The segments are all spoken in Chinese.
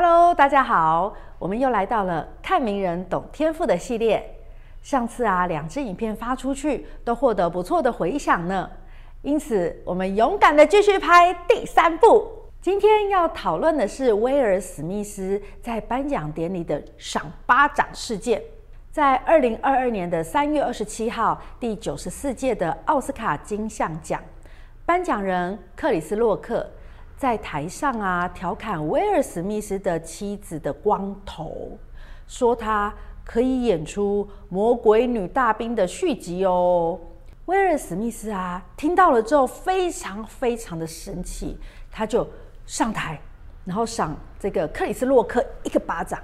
Hello，大家好，我们又来到了看名人懂天赋的系列。上次啊，两支影片发出去都获得不错的回响呢，因此我们勇敢的继续拍第三部。今天要讨论的是威尔史密斯在颁奖典礼的赏巴掌事件。在二零二二年的三月二十七号，第九十四届的奥斯卡金像奖，颁奖人克里斯洛克在台上啊调侃威尔史密斯的妻子的光头，说他可以演出《魔鬼女大兵》的续集哦。威尔史密斯啊听到了之后非常非常的生气，他就上台，然后赏这个克里斯洛克一个巴掌。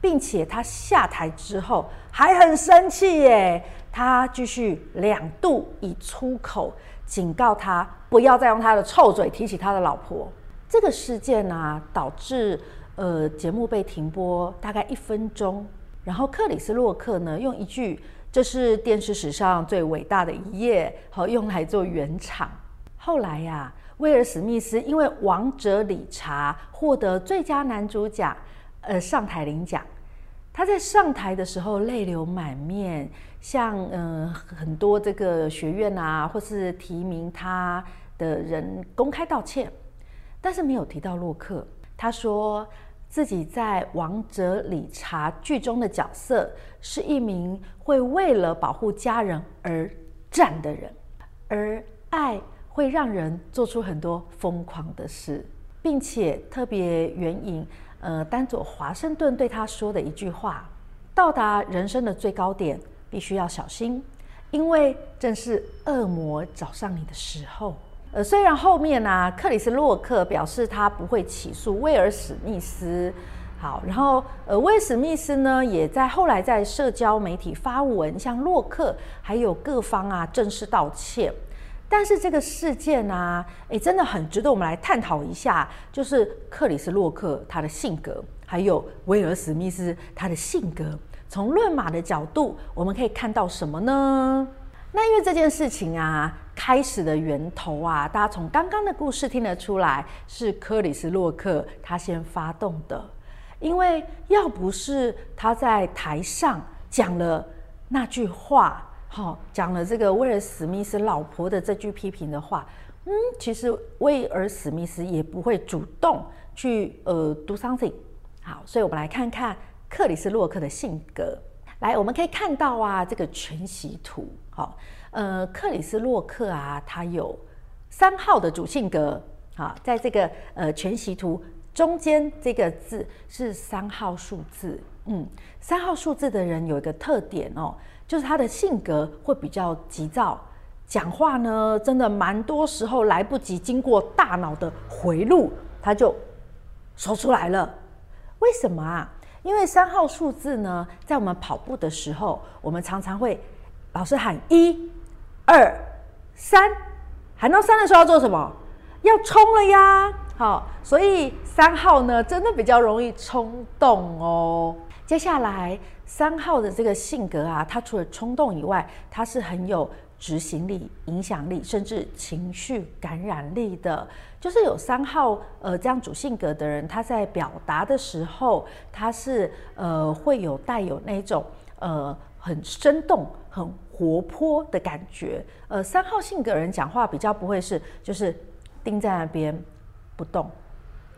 并且他下台之后还很生气耶，他继续两度以粗口警告他不要再用他的臭嘴提起他的老婆。这个事件呢、啊，导致呃节目被停播大概一分钟。然后克里斯洛克呢用一句“这是电视史上最伟大的一页”好用来做圆场。后来呀、威尔史密斯因为《王者理查》获得最佳男主角。呃，上台领奖，他在上台的时候泪流满面，向嗯、呃、很多这个学院啊，或是提名他的人公开道歉，但是没有提到洛克。他说自己在《王者理查》剧中的角色是一名会为了保护家人而战的人，而爱会让人做出很多疯狂的事，并且特别援引。呃，丹佐华盛顿对他说的一句话：“到达人生的最高点，必须要小心，因为正是恶魔找上你的时候。”呃，虽然后面呢、啊，克里斯洛克表示他不会起诉威尔史密斯，好，然后呃，威尔史密斯呢，也在后来在社交媒体发文向洛克还有各方啊正式道歉。但是这个事件啊，诶，真的很值得我们来探讨一下，就是克里斯洛克他的性格，还有威尔史密斯他的性格，从论马的角度，我们可以看到什么呢？那因为这件事情啊，开始的源头啊，大家从刚刚的故事听得出来，是克里斯洛克他先发动的，因为要不是他在台上讲了那句话。好，讲了这个威尔史密斯老婆的这句批评的话，嗯，其实威尔史密斯也不会主动去呃 do something。好，所以我们来看看克里斯洛克的性格。来，我们可以看到啊，这个全息图。好，呃，克里斯洛克啊，他有三号的主性格。好，在这个呃全息图中间这个字是三号数字。嗯，三号数字的人有一个特点哦。就是他的性格会比较急躁，讲话呢，真的蛮多时候来不及经过大脑的回路，他就说出来了。为什么啊？因为三号数字呢，在我们跑步的时候，我们常常会老师喊一、二、三，喊到三的时候要做什么？要冲了呀！好，所以三号呢，真的比较容易冲动哦。接下来，三号的这个性格啊，他除了冲动以外，他是很有执行力、影响力，甚至情绪感染力的。就是有三号呃这样主性格的人，他在表达的时候，他是呃会有带有那种呃很生动、很活泼的感觉。呃，三号性格人讲话比较不会是就是盯在那边不动。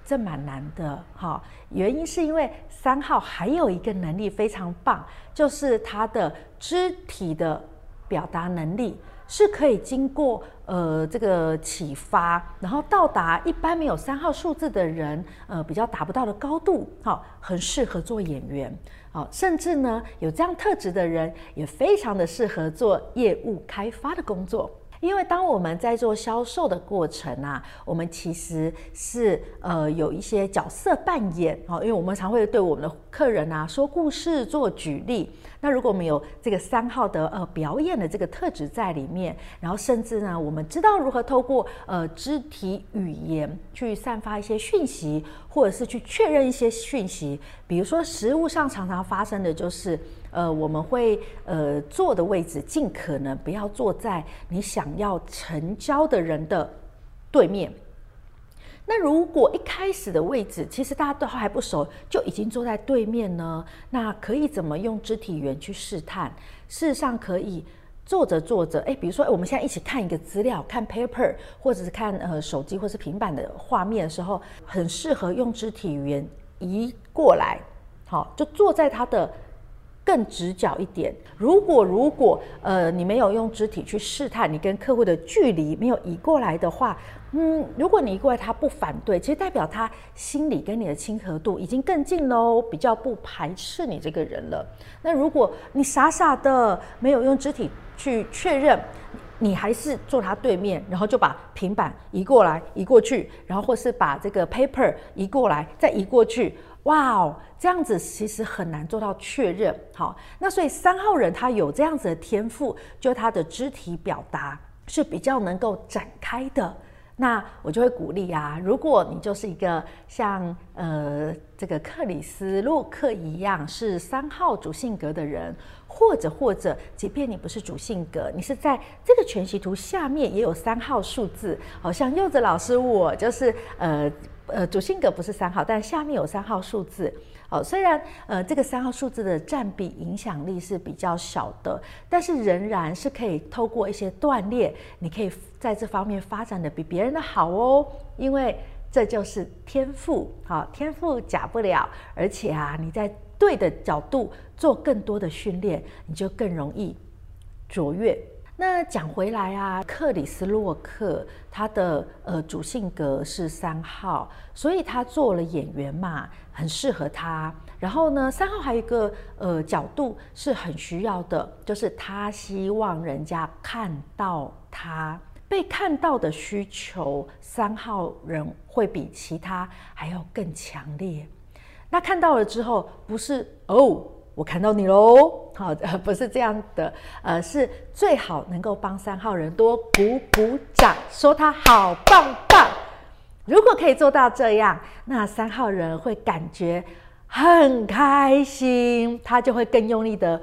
这蛮难的哈，原因是因为三号还有一个能力非常棒，就是他的肢体的表达能力是可以经过呃这个启发，然后到达一般没有三号数字的人呃比较达不到的高度，好，很适合做演员，好，甚至呢有这样特质的人也非常的适合做业务开发的工作。因为当我们在做销售的过程啊，我们其实是呃有一些角色扮演哦，因为我们常会对我们的客人啊说故事、做举例。那如果我们有这个三号的呃表演的这个特质在里面，然后甚至呢，我们知道如何透过呃肢体语言去散发一些讯息，或者是去确认一些讯息。比如说实务上常常发生的就是。呃，我们会呃坐的位置尽可能不要坐在你想要成交的人的对面，那如果一开始的位置其实大家都还不熟，就已经坐在对面呢？那可以怎么用肢体语言去试探？事实上可以坐着坐着，哎，比如说我们现在一起看一个资料，看 paper，或者是看呃手机或是平板的画面的时候，很适合用肢体语言移过来，好，就坐在他的。更直角一点。如果如果呃你没有用肢体去试探你跟客户的距离没有移过来的话，嗯，如果你移过来他不反对，其实代表他心里跟你的亲和度已经更近喽，比较不排斥你这个人了。那如果你傻傻的没有用肢体去确认，你还是坐他对面，然后就把平板移过来移过去，然后或是把这个 paper 移过来再移过去。哇哦，这样子其实很难做到确认。好，那所以三号人他有这样子的天赋，就他的肢体表达是比较能够展开的。那我就会鼓励啊，如果你就是一个像呃这个克里斯洛克一样是三号主性格的人，或者或者，即便你不是主性格，你是在这个全息图下面也有三号数字，好像柚子老师我就是呃。呃，主性格不是三号，但下面有三号数字。好，虽然呃这个三号数字的占比影响力是比较小的，但是仍然是可以透过一些锻炼，你可以在这方面发展的比别人的好哦。因为这就是天赋，好，天赋假不了。而且啊，你在对的角度做更多的训练，你就更容易卓越。那讲回来啊，克里斯洛克他的呃主性格是三号，所以他做了演员嘛，很适合他。然后呢，三号还有一个呃角度是很需要的，就是他希望人家看到他被看到的需求，三号人会比其他还要更强烈。那看到了之后，不是哦。我看到你喽，好，不是这样的，呃，是最好能够帮三号人多鼓鼓掌，说他好棒棒。如果可以做到这样，那三号人会感觉很开心，他就会更用力的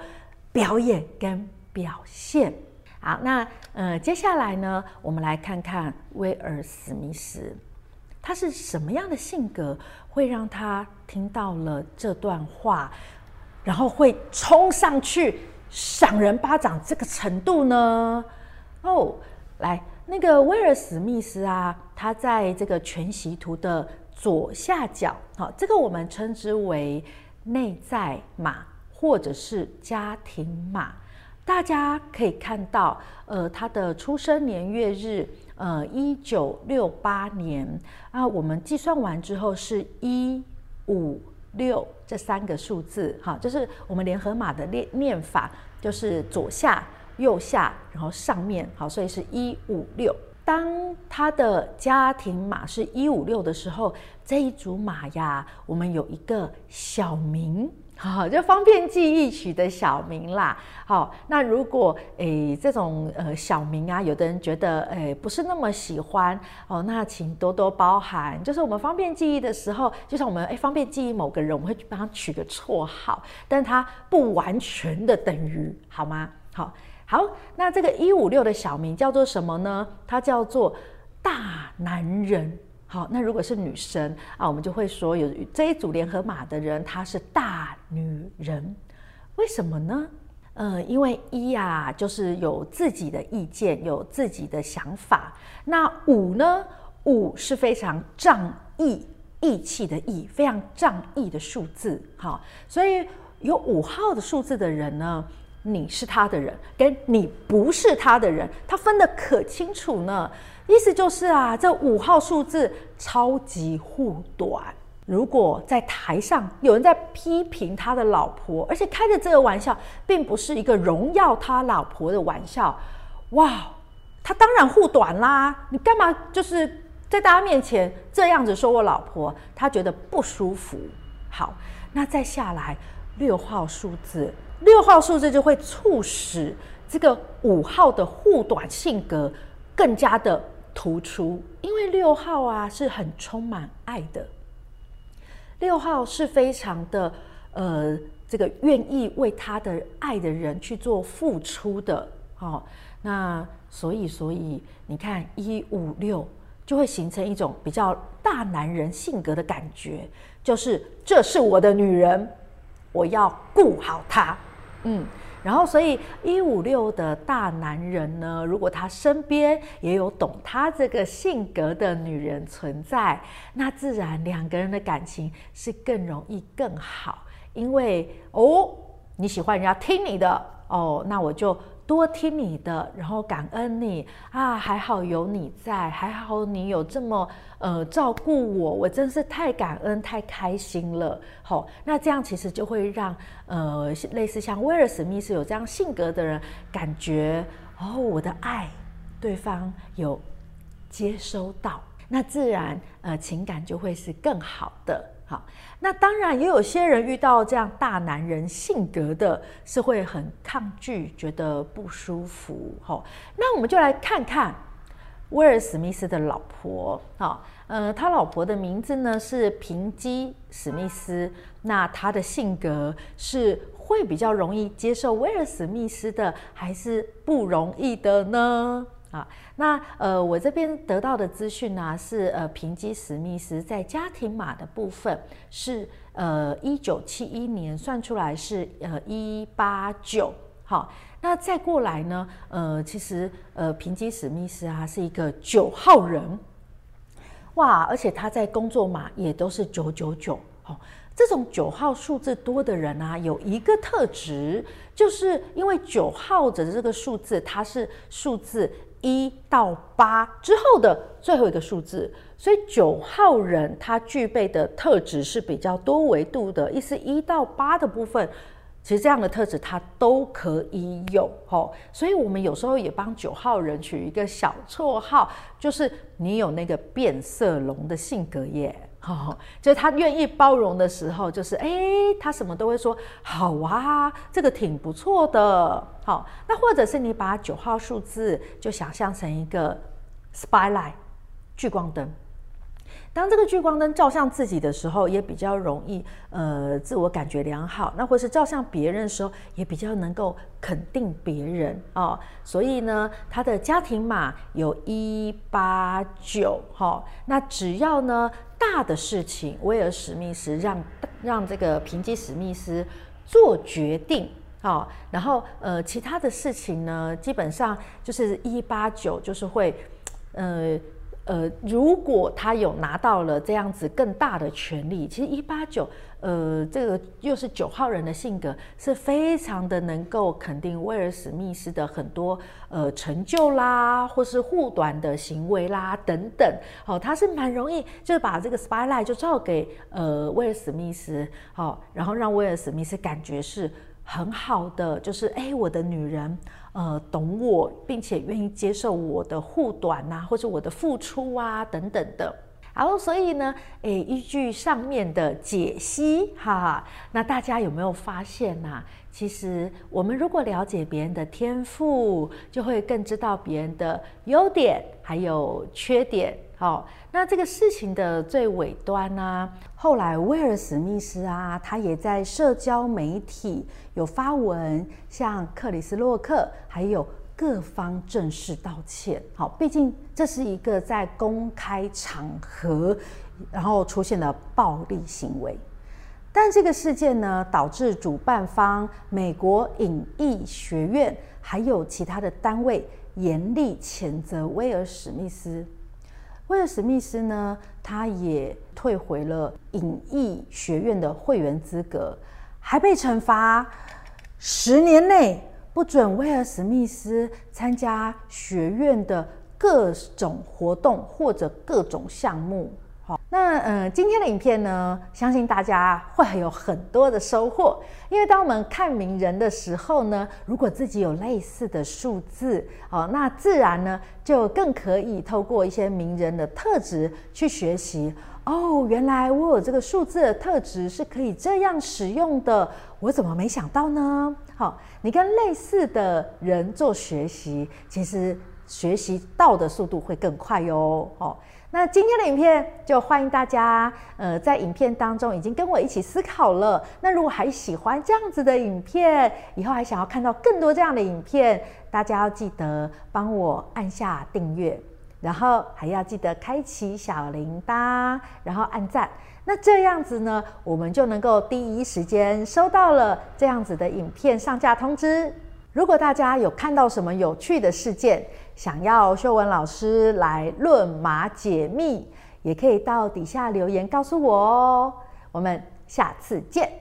表演跟表现。好，那呃，接下来呢，我们来看看威尔史密斯，他是什么样的性格，会让他听到了这段话？然后会冲上去赏人巴掌这个程度呢？哦，来，那个威尔史密斯啊，他在这个全息图的左下角，好，这个我们称之为内在码或者是家庭码。大家可以看到，呃，他的出生年月日，呃，一九六八年啊，我们计算完之后是一五。六这三个数字，哈，就是我们联合码的念念法，就是左下、右下，然后上面，好，所以是一五六。当他的家庭码是一五六的时候，这一组码呀，我们有一个小名。好，就方便记忆取的小名啦。好，那如果诶这种呃小名啊，有的人觉得诶不是那么喜欢哦，那请多多包涵。就是我们方便记忆的时候，就像我们诶方便记忆某个人，我们会帮他取个绰号，但他不完全的等于，好吗？好，好，那这个一五六的小名叫做什么呢？它叫做大男人。好，那如果是女生啊，我们就会说有这一组联合码的人，她是大女人。为什么呢？呃，因为一啊，就是有自己的意见，有自己的想法。那五呢？五是非常仗义、义气的义，非常仗义的数字。好，所以有五号的数字的人呢，你是他的人，跟你不是他的人，他分得可清楚呢。意思就是啊，这五号数字超级护短。如果在台上有人在批评他的老婆，而且开的这个玩笑并不是一个荣耀他老婆的玩笑，哇，他当然护短啦。你干嘛就是在大家面前这样子说我老婆？他觉得不舒服。好，那再下来六号数字，六号数字就会促使这个五号的护短性格更加的。突出，因为六号啊是很充满爱的，六号是非常的呃，这个愿意为他的爱的人去做付出的，哦，那所以所以你看一五六就会形成一种比较大男人性格的感觉，就是这是我的女人，我要顾好他。嗯。然后，所以一五六的大男人呢，如果他身边也有懂他这个性格的女人存在，那自然两个人的感情是更容易更好。因为哦，你喜欢人家听你的哦，那我就。多听你的，然后感恩你啊，还好有你在，还好你有这么呃照顾我，我真是太感恩太开心了。好、那这样其实就会让呃类似像威尔史密斯有这样性格的人感觉哦，我的爱对方有接收到，那自然呃情感就会是更好的。好，那当然也有些人遇到这样大男人性格的，是会很抗拒，觉得不舒服。好，那我们就来看看威尔史密斯的老婆。好，呃，他老婆的名字呢是平基史密斯。那他的性格是会比较容易接受威尔史密斯的，还是不容易的呢？啊，那呃，我这边得到的资讯呢，是呃，平基史密斯在家庭码的部分是呃，一九七一年算出来是呃一八九，好，那再过来呢，呃，其实呃，平基史密斯啊是一个九号人，哇，而且他在工作码也都是九九九，好。这种九号数字多的人啊，有一个特质，就是因为九号的这个数字，它是数字一到八之后的最后一个数字，所以九号人他具备的特质是比较多维度的，意思一到八的部分。其实这样的特质他都可以有，吼，所以我们有时候也帮九号人取一个小绰号，就是你有那个变色龙的性格耶，吼，就是他愿意包容的时候，就是哎，他什么都会说好啊，这个挺不错的，好，那或者是你把九号数字就想象成一个 spotlight 聚光灯。当这个聚光灯照向自己的时候，也比较容易，呃，自我感觉良好。那或是照向别人的时候，也比较能够肯定别人哦。所以呢，他的家庭码有一八九，哈。那只要呢大的事情，威尔史密斯让让这个平基史密斯做决定，哦，然后呃，其他的事情呢，基本上就是一八九，就是会，呃。呃，如果他有拿到了这样子更大的权力，其实一八九，呃，这个又是九号人的性格，是非常的能够肯定威尔史密斯的很多呃成就啦，或是护短的行为啦等等。好、他是蛮容易，就是把这个 spotlight 就照给呃威尔史密斯，好、然后让威尔史密斯感觉是很好的，就是哎，我的女人。呃，懂我，并且愿意接受我的护短呐，或者我的付出啊，等等的。然后，所以呢，诶，依据上面的解析，哈哈，那大家有没有发现呐、其实我们如果了解别人的天赋，就会更知道别人的优点还有缺点。好，那这个事情的最尾端呢、啊？后来威尔史密斯啊，他也在社交媒体有发文，向克里斯洛克还有。各方正式道歉，好，毕竟这是一个在公开场合，然后出现了暴力行为。但这个事件呢，导致主办方美国影艺学院还有其他的单位严厉谴责威尔史密斯。威尔史密斯呢，他也退回了影艺学院的会员资格，还被惩罚十年内。不准威尔史密斯参加学院的各种活动或者各种项目。那呃，今天的影片呢，相信大家会有很多的收获。因为当我们看名人的时候呢，如果自己有类似的数字，哦，那自然呢就更可以透过一些名人的特质去学习。哦，原来我有这个数字的特质是可以这样使用的，我怎么没想到呢？好，你跟类似的人做学习，其实学习到的速度会更快哟。好，那今天的影片就欢迎大家，呃，在影片当中已经跟我一起思考了。那如果还喜欢这样子的影片，以后还想要看到更多这样的影片，大家要记得帮我按下订阅。然后还要记得开启小铃铛，然后按赞。那这样子呢，我们就能够第一时间收到了这样子的影片上架通知。如果大家有看到什么有趣的事件，想要秀文老师来论码解密，也可以到底下留言告诉我哦。我们下次见。